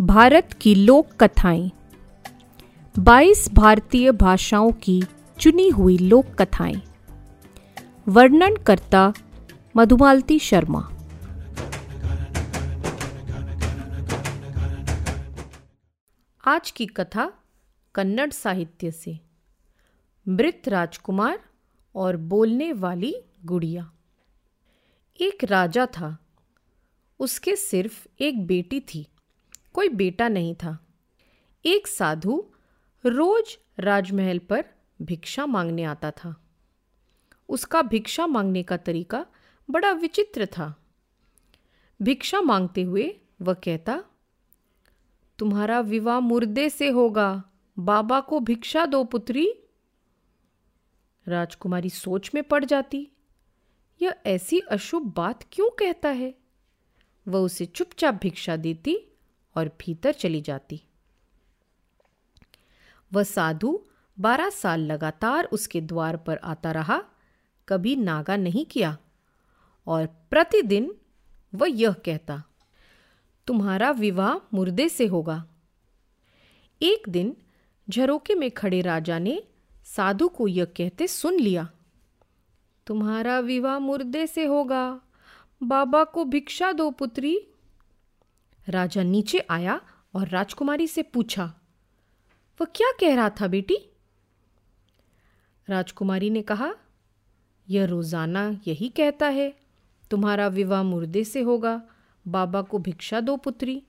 भारत की लोक कथाएँ। 22 भारतीय भाषाओं की चुनी हुई लोक कथाएँ। वर्णन करता मधुमालती शर्मा। आज की कथा कन्नड़ साहित्य से। मृत राजकुमार और बोलने वाली गुड़िया। एक राजा था। उसके सिर्फ़ एक बेटी थी। कोई बेटा नहीं था। एक साधु रोज राजमहल पर भिक्षा मांगने आता था। उसका भिक्षा मांगने का तरीका बड़ा विचित्र था। भिक्षा मांगते हुए वह कहता, तुम्हारा विवाह मुर्दे से होगा, बाबा को भिक्षा दो पुत्री। राजकुमारी सोच में पड़ जाती, यह ऐसी अशुभ बात क्यों कहता है? वह उसे चुपचाप भिक्षा देती और भीतर चली जाती। वह साधु बारह साल लगातार उसके द्वार पर आता रहा, कभी नागा नहीं किया। और प्रतिदिन वह यह कहता, तुम्हारा विवाह मुर्दे से होगा। एक दिन झरोके में खड़े राजा ने साधु को यह कहते सुन लिया, तुम्हारा विवाह मुर्दे से होगा। बाबा को भिक्षा दो पुत्री राजा नीचे आया और राजकुमारी से पूछा, वह क्या कह रहा था बेटी? राजकुमारी ने कहा, यह रोज़ाना यही कहता है, तुम्हारा विवाह मुर्दे से होगा, बाबा को भिक्षा दो पुत्री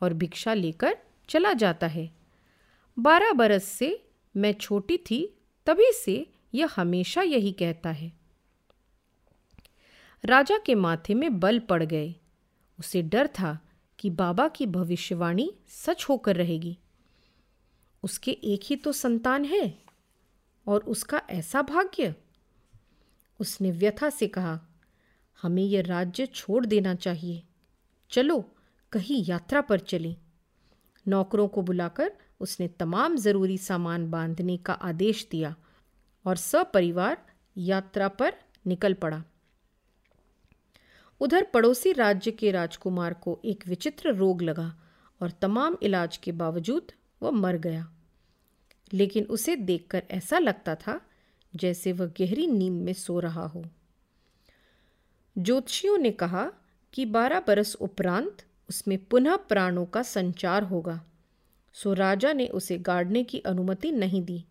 और भिक्षा लेकर चला जाता है। बारह बरस से मैं छोटी थी, तभी से यह हमेशा यही कहता है। राजा के माथे में बल पड़ गए, उसे डर था कि बाबा की भविष्यवाणी सच होकर रहेगी। उसके एक ही तो संतान है और उसका ऐसा भाग्य। उसने व्यथा से कहा, हमें यह राज्य छोड़ देना चाहिए। चलो, कहीं यात्रा पर चलें। नौकरों को बुलाकर उसने तमाम ज़रूरी सामान बांधने का आदेश दिया और सपरिवार यात्रा पर निकल पड़ा। उधर पड़ोसी राज्य के राजकुमार को एक विचित्र रोग लगा और तमाम इलाज के बावजूद वह मर गया। लेकिन उसे देखकर ऐसा लगता था जैसे वह गहरी नींद में सो रहा हो। ज्योतिषियों ने कहा कि बारह बरस उपरांत उसमें पुनः प्राणों का संचार होगा। सो राजा ने उसे गाड़ने की अनुमति नहीं दी।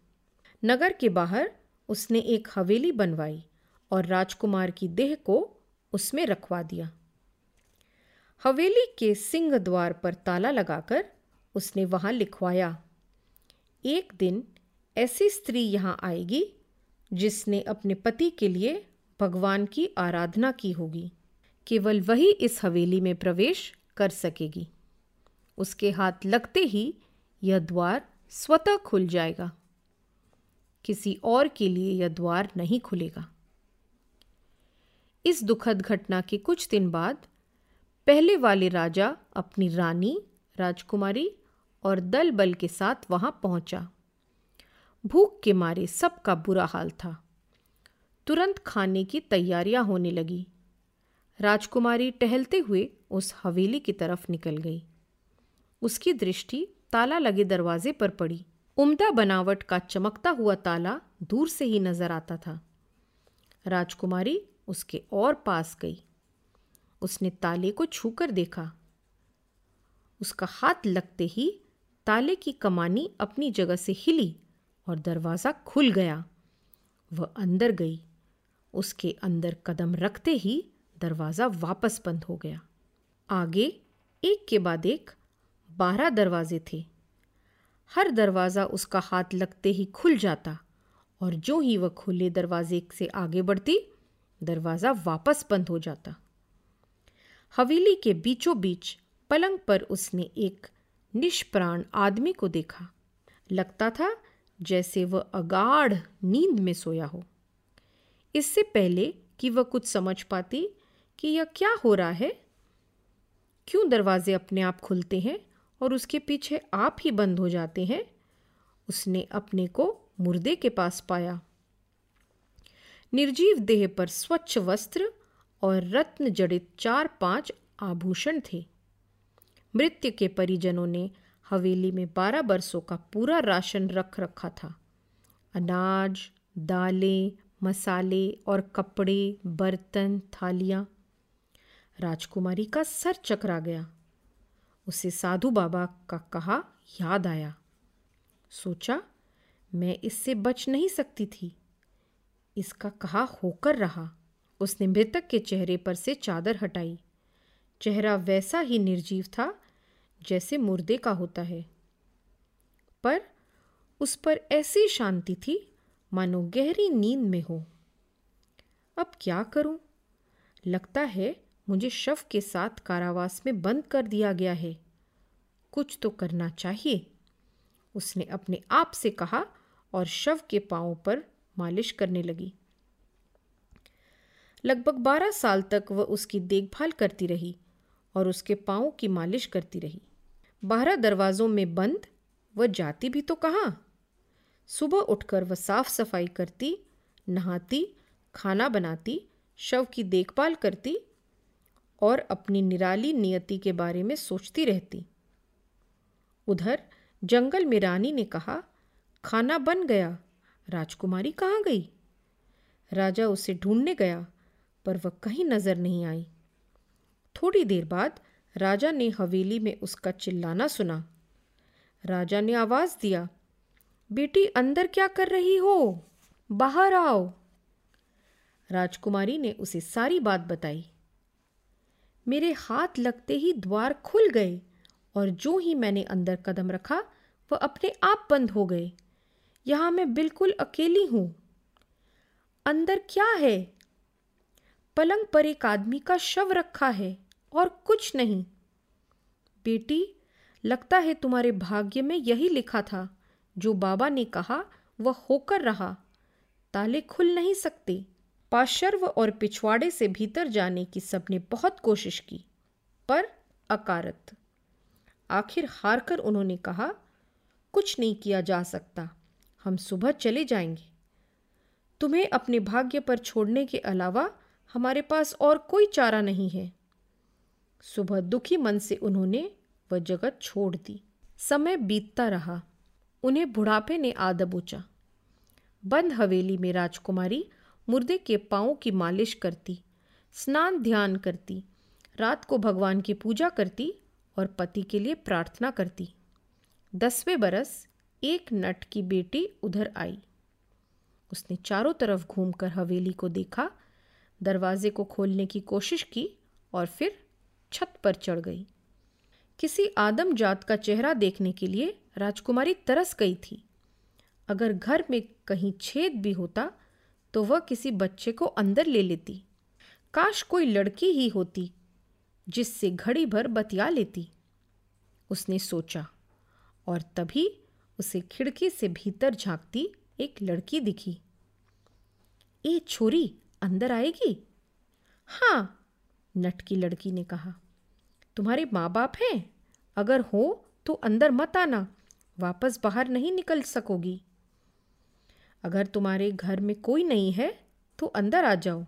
नगर के बाहर उसने एक हवेली बनवाई और राजकुमार की देह को उसमें रखवा दिया। हवेली के सिंह द्वार पर ताला लगाकर उसने वहाँ लिखवाया, एक दिन ऐसी स्त्री यहाँ आएगी जिसने अपने पति के लिए भगवान की आराधना की होगी। केवल वही इस हवेली में प्रवेश कर सकेगी। उसके हाथ लगते ही यह द्वार स्वतः खुल जाएगा। किसी और के लिए यह द्वार नहीं खुलेगा। इस दुखद घटना के कुछ दिन बाद पहले वाले राजा अपनी रानी, राजकुमारी और दल बल के साथ वहाँ पहुँचा। भूख के मारे सबका बुरा हाल था। तुरंत खाने की तैयारियाँ होने लगी। राजकुमारी टहलते हुए उस हवेली की तरफ़ निकल गई। उसकी दृष्टि ताला लगे दरवाजे पर पड़ी। उम्दा बनावट का चमकता हुआ ताला दूर से ही नज़र आता था। राजकुमारी उसके और पास गई। उसने ताले को छूकर देखा। उसका हाथ लगते ही ताले की कमानी अपनी जगह से हिली और दरवाज़ा खुल गया। वह अंदर गई। उसके अंदर कदम रखते ही दरवाज़ा वापस बंद हो गया। आगे, एक के बाद एक, बारह दरवाजे थे। हर दरवाज़ा उसका हाथ लगते ही खुल जाता और जो ही वह खुले दरवाजे से आगे बढ़ती दरवाज़ा वापस बंद हो जाता। हवेली के बीचों बीच पलंग पर उसने एक निष्प्राण आदमी को देखा। लगता था जैसे वह अगाढ़ नींद में सोया हो। इससे पहले कि वह कुछ समझ पाती कि यह क्या हो रहा है, क्यों दरवाजे अपने आप खुलते हैं और उसके पीछे आप ही बंद हो जाते हैं, उसने अपने को मुर्दे के पास पाया। निर्जीव देह पर स्वच्छ वस्त्र और रत्न जड़ित चार पाँच आभूषण थे। मृत्यु के परिजनों ने हवेली में बारह बरसों का पूरा राशन रख रखा था। अनाज, दालें, मसाले और कपड़े, बर्तन, थालियाँ। राजकुमारी का सर चकरा गया। उसे साधु बाबा का कहा याद आया। सोचा, मैं इससे बच नहीं सकती थी। इसका कहा होकर रहा। उसने मृतक के चेहरे पर से चादर हटाई। चेहरा वैसा ही निर्जीव था जैसे मुर्दे का होता है। पर उस पर ऐसी शांति थी, मानो गहरी नींद में हो। अब क्या करूँ? लगता है मुझे शव के साथ कारावास में बंद कर दिया गया है। कुछ तो करना चाहिए। उसने अपने आप से कहा और शव के पांवों पर मालिश करने लगी। लगभग बारह साल तक वह उसकी देखभाल करती रही और उसके पांवों की मालिश करती रही। बारह दरवाज़ों में बंद, वह जाती भी तो कहाँ? सुबह उठकर वह साफ़ सफ़ाई करती, नहाती, खाना बनाती, शव की देखभाल करती और अपनी निराली नियति के बारे में सोचती रहती। उधर जंगल में रानी ने कहा, खाना बन गया राजकुमारी कहाँ गई? राजा उसे ढूँढने गया, पर वह कहीं नज़र नहीं आई। थोड़ी देर बाद राजा ने हवेली में उसका चिल्लाना सुना। राजा ने आवाज़ दिया, बेटी, अंदर क्या कर रही हो? बाहर आओ। राजकुमारी ने उसे सारी बात बताई। मेरे हाथ लगते ही द्वार खुल गए, और जो ही मैंने अंदर कदम रखा, वह अपने आप बंद हो गए। यहाँ मैं बिल्कुल अकेली हूँ। अंदर क्या है? पलंग पर एक आदमी का शव रखा है और कुछ नहीं। बेटी, लगता है तुम्हारे भाग्य में यही लिखा था। जो बाबा ने कहा, वह होकर रहा। ताले खुल नहीं सकते। पाशर्व और पिछवाड़े से भीतर जाने की सबने बहुत कोशिश की, पर अकारत। आखिर हार कर उन्होंने कहा, कुछ नहीं किया जा सकता। हम सुबह चले जाएँगे। तुम्हें अपने भाग्य पर छोड़ने के अलावा हमारे पास और कोई चारा नहीं है। सुबह दुखी मन से उन्होंने वह जगत छोड़ दी। समय बीतता रहा। उन्हें बुढ़ापे ने ऊँचा। बंद हवेली में राजकुमारी मुर्दे के पाँव की मालिश करती, स्नान ध्यान करती, रात को भगवान की पूजा करती और पति के लिए प्रार्थना करती। दसवें बरस एक नट की बेटी उधर आई। उसने चारों तरफ़ घूमकर हवेली को देखा, दरवाजे को खोलने की कोशिश की और फिर छत पर चढ़ गई। किसी आदम जात का चेहरा देखने के लिए राजकुमारी तरस गई थी। अगर घर में कहीं छेद भी होता तो वह किसी बच्चे को अंदर ले लेती। काश कोई लड़की ही होती, जिससे घड़ी भर बतिया लेती। उसने सोचा, और तभी उसे खिड़की से भीतर झांकती एक लड़की दिखी। ए छोरी, अंदर आएगी? हाँ नट की लड़की ने कहा। तुम्हारे माँ बाप हैं? अगर हो तो अंदर मत आना। वापस बाहर नहीं निकल सकोगी। अगर तुम्हारे घर में कोई नहीं है तो अंदर आ जाओ।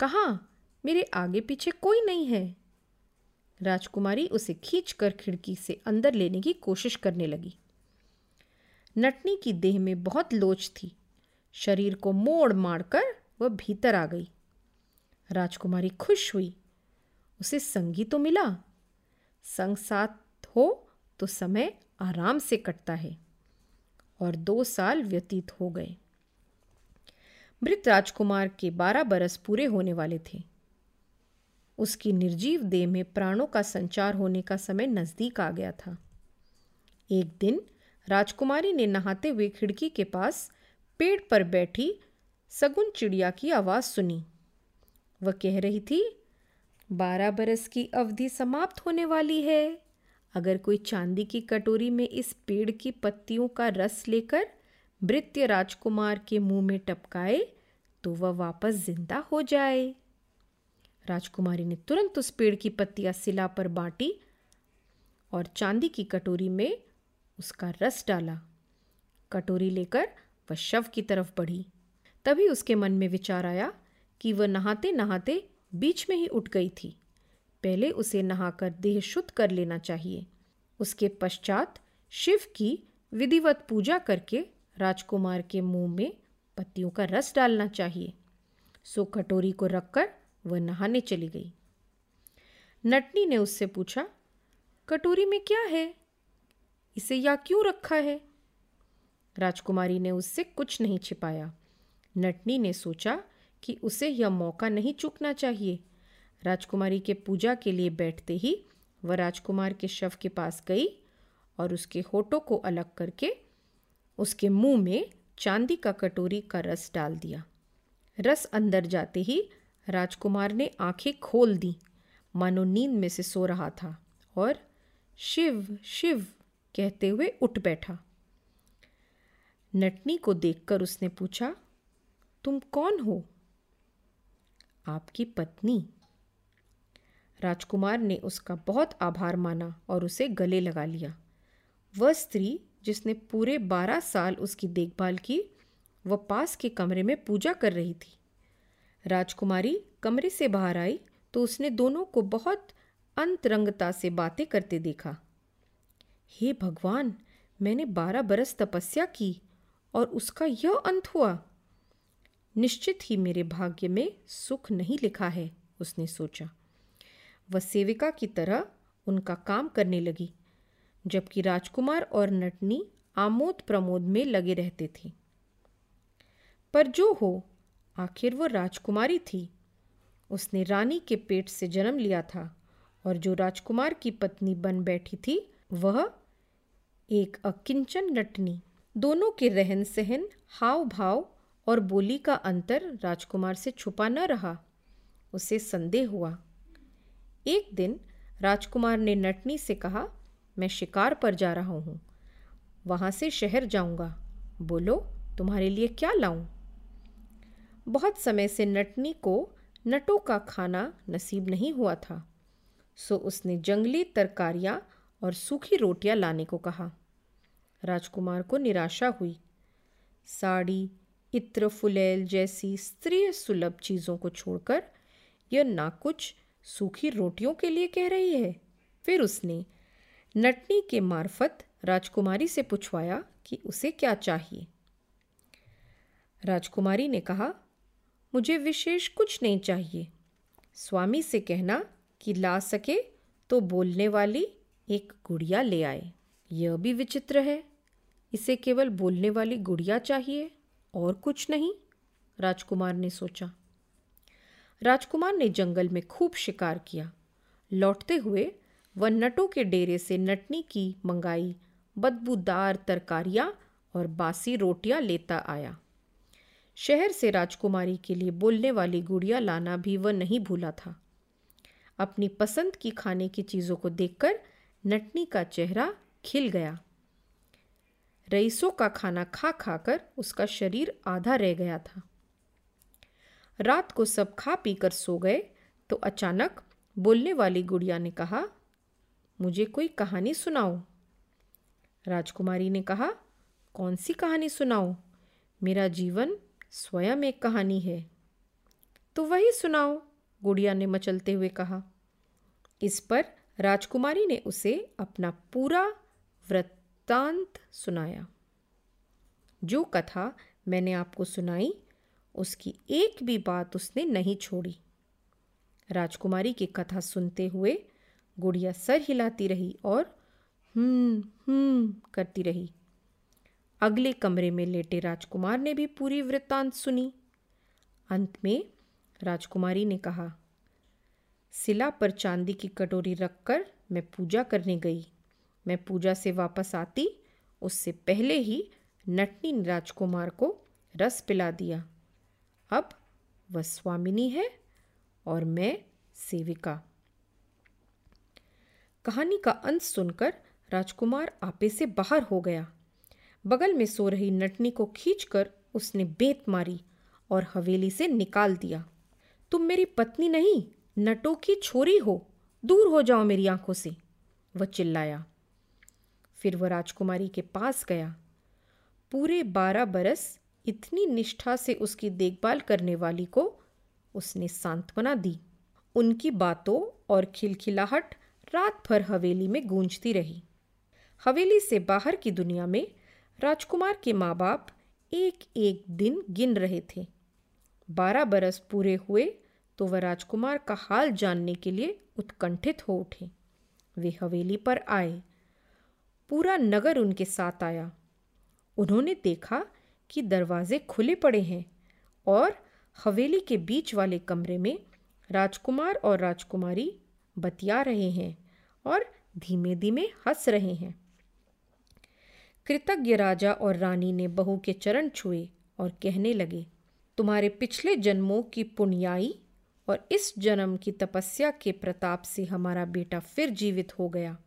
कहाँ? मेरे आगे पीछे कोई नहीं है। राजकुमारी उसे खींचकर खिड़की से अंदर लेने की कोशिश करने लगी। नटनी की देह में बहुत लोच थी। शरीर को मोड़ मारकर वह भीतर आ गई। राजकुमारी खुश हुई। उसे संगी तो मिला। संग साथ हो तो समय आराम से कटता है। और दो साल व्यतीत हो गए। मृत राजकुमार के बारह बरस पूरे होने वाले थे। उसकी निर्जीव देह में प्राणों का संचार होने का समय नज़दीक आ गया था। एक दिन राजकुमारी ने नहाते हुए खिड़की के पास पेड़ पर बैठी सगुन चिड़िया की आवाज़ सुनी। वह कह रही थी, बारह बरस की अवधि समाप्त होने वाली है। अगर कोई चांदी की कटोरी में इस पेड़ की पत्तियों का रस लेकर भृत्य राजकुमार के मुँह में टपकाए तो वह वापस ज़िंदा हो जाए। राजकुमारी ने तुरंत उस पेड़ की पत्तियाँ सिला पर बांटी और चांदी की कटोरी में उसका रस डाला। कटोरी लेकर वह शव की तरफ़ बढ़ी। तभी उसके मन में विचार आया कि वह नहाते नहाते बीच में ही उठ गई थी। पहले उसे नहाकर देह शुद्ध कर लेना चाहिए। उसके पश्चात शिव की विधिवत पूजा करके राजकुमार के मुँह में पत्तियों का रस डालना चाहिए। सो कटोरी को रखकर वह नहाने चली गई। नटनी ने उससे पूछा, कटोरी में क्या है? इसे या क्यों रखा है? राजकुमारी ने उससे कुछ नहीं छिपाया। नटनी ने सोचा कि उसे यह मौका नहीं चूकना चाहिए। राजकुमारी के पूजा के लिए बैठते ही वह राजकुमार के शव के पास गई और उसके होठों को अलग करके उसके मुँह में चांदी का कटोरी का रस डाल दिया। रस अंदर जाते ही राजकुमार ने आँखें खोल दी। मानो नींद में से सो रहा था और शिव शिव कहते हुए उठ बैठा। नटनी को देखकर उसने पूछा, तुम कौन हो? आपकी पत्नी। राजकुमार ने उसका बहुत आभार माना और उसे गले लगा लिया। वह स्त्री जिसने पूरे बारह साल उसकी देखभाल की, वह पास के कमरे में पूजा कर रही थी। राजकुमारी कमरे से बाहर आई तो उसने दोनों को बहुत अंतरंगता से बातें करते देखा। हे भगवान, मैंने बारह बरस तपस्या की और उसका यह अंत हुआ। निश्चित ही मेरे भाग्य में सुख नहीं लिखा है, उसने सोचा। वह सेविका की तरह उनका काम करने लगी, जबकि राजकुमार और नटनी आमोद प्रमोद में लगे रहते थे। पर जो हो, आखिर वो राजकुमारी थी। उसने रानी के पेट से जन्म लिया था और जो राजकुमार की पत्नी बन बैठी थी वह एक अकिंचन नटनी दोनों के रहन सहन हाव भाव और बोली का अंतर राजकुमार से छुपा न रहा। उसे संदेह हुआ। एक दिन राजकुमार ने नटनी से कहा, मैं शिकार पर जा रहा हूँ। वहाँ से शहर जाऊँगा। बोलो, तुम्हारे लिए क्या लाऊं? बहुत समय से नटनी को नटों का खाना नसीब नहीं हुआ था। सो उसने जंगली तरकारियाँ और सूखी रोटियाँ लाने को कहा। राजकुमार को निराशा हुई। साड़ी, इत्र फुलेल जैसी स्त्रीय सुलभ चीज़ों को छोड़कर, यह ना कुछ सूखी रोटियों के लिए कह रही है। फिर उसने नटनी के मार्फत राजकुमारी से पूछवाया कि उसे क्या चाहिए। राजकुमारी ने कहा, मुझे विशेष कुछ नहीं चाहिए। स्वामी से कहना कि ला सके तो बोलने वाली एक गुड़िया ले आए। यह भी विचित्र है। इसे केवल बोलने वाली गुड़िया चाहिए और कुछ नहीं, राजकुमार ने सोचा। राजकुमार ने जंगल में खूब शिकार किया। लौटते हुए वह नटों के डेरे से नटनी की मंगाई, बदबूदार तरकारियाँ और बासी रोटियाँ लेता आया। शहर से राजकुमारी के लिए बोलने वाली गुड़िया लाना भी वह नहीं भूला था। अपनी पसंद की खाने की चीज़ों को देखकर नटनी का चेहरा खिल गया। रईसों का खाना खा खाकर उसका शरीर आधा रह गया था। रात को सब खा पीकर सो गए तो अचानक बोलने वाली गुड़िया ने कहा, मुझे कोई कहानी सुनाओ। राजकुमारी ने कहा, कौन सी कहानी सुनाओ मेरा जीवन स्वयं एक कहानी है। तो वही सुनाओ, गुड़िया ने मचलते हुए कहा। इस पर राजकुमारी ने उसे अपना पूरा वृत्तांत सुनाया। जो कथा मैंने आपको सुनाई, उसकी एक भी बात उसने नहीं छोड़ी। राजकुमारी की कथा सुनते हुए गुड़िया सर हिलाती रही और हम्म हम्म करती रही। अगले कमरे में लेटे राजकुमार ने भी पूरी वृत्तांत सुनी। अंत में राजकुमारी ने कहा सिला पर चांदी की कटोरी रखकर मैं पूजा करने गई। मैं पूजा से वापस आती, उससे पहले ही नटनी राजकुमार को रस पिला दिया। अब वह स्वामिनी है और मैं सेविका। कहानी का अंत सुनकर राजकुमार आपे से बाहर हो गया। बगल में सो रही नटनी को खींचकर उसने बेत मारी और हवेली से निकाल दिया। तुम मेरी पत्नी नहीं नटों की छोरी हो, दूर हो जाओ मेरी आँखों से, वह चिल्लाया। फिर वह राजकुमारी के पास गया। पूरे बारह बरस इतनी निष्ठा से उसकी देखभाल करने वाली को उसने सांत्वना दी। उनकी बातों और खिलखिलाहट रात भर हवेली में गूंजती रही। हवेली से बाहर की दुनिया में राजकुमार के माँ बाप एक एक दिन गिन रहे थे। बारह बरस पूरे हुए तो वह राजकुमार का हाल जानने के लिए उत्कंठित हो उठे। वे हवेली पर आए। पूरा नगर उनके साथ आया। उन्होंने देखा कि दरवाजे खुले पड़े हैं और हवेली के बीच वाले कमरे में राजकुमार और राजकुमारी बतिया रहे हैं और धीमे धीमे हंस रहे हैं। कृतज्ञ राजा और रानी ने बहू के चरण छुए और कहने लगे, तुम्हारे पिछले जन्मों की पुण्याई और इस जन्म की तपस्या के प्रताप से हमारा बेटा फिर जीवित हो गया।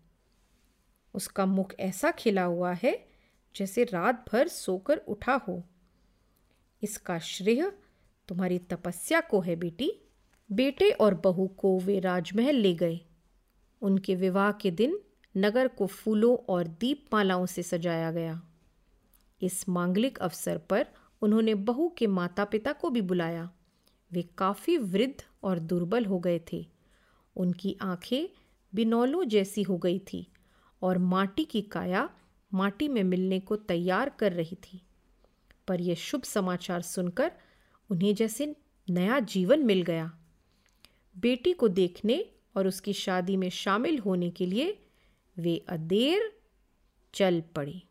उसका मुख ऐसा खिला हुआ है जैसे रात भर सोकर उठा हो। इसका श्रेय तुम्हारी तपस्या को है बेटी। बेटे और बहू को वे राजमहल ले गए। उनके विवाह के दिन नगर को फूलों और दीपमालाओं से सजाया गया। इस मांगलिक अवसर पर उन्होंने बहू के माता पिता को भी बुलाया। वे काफ़ी वृद्ध और दुर्बल हो गए थे। उनकी आँखें बिनौलों जैसी हो गई थी और माटी की काया माटी में मिलने को तैयार कर रही थी। पर यह शुभ समाचार सुनकर उन्हें जैसे नया जीवन मिल गया। बेटी को देखने और उसकी शादी में शामिल होने के लिए वे अदेर चल पड़ी।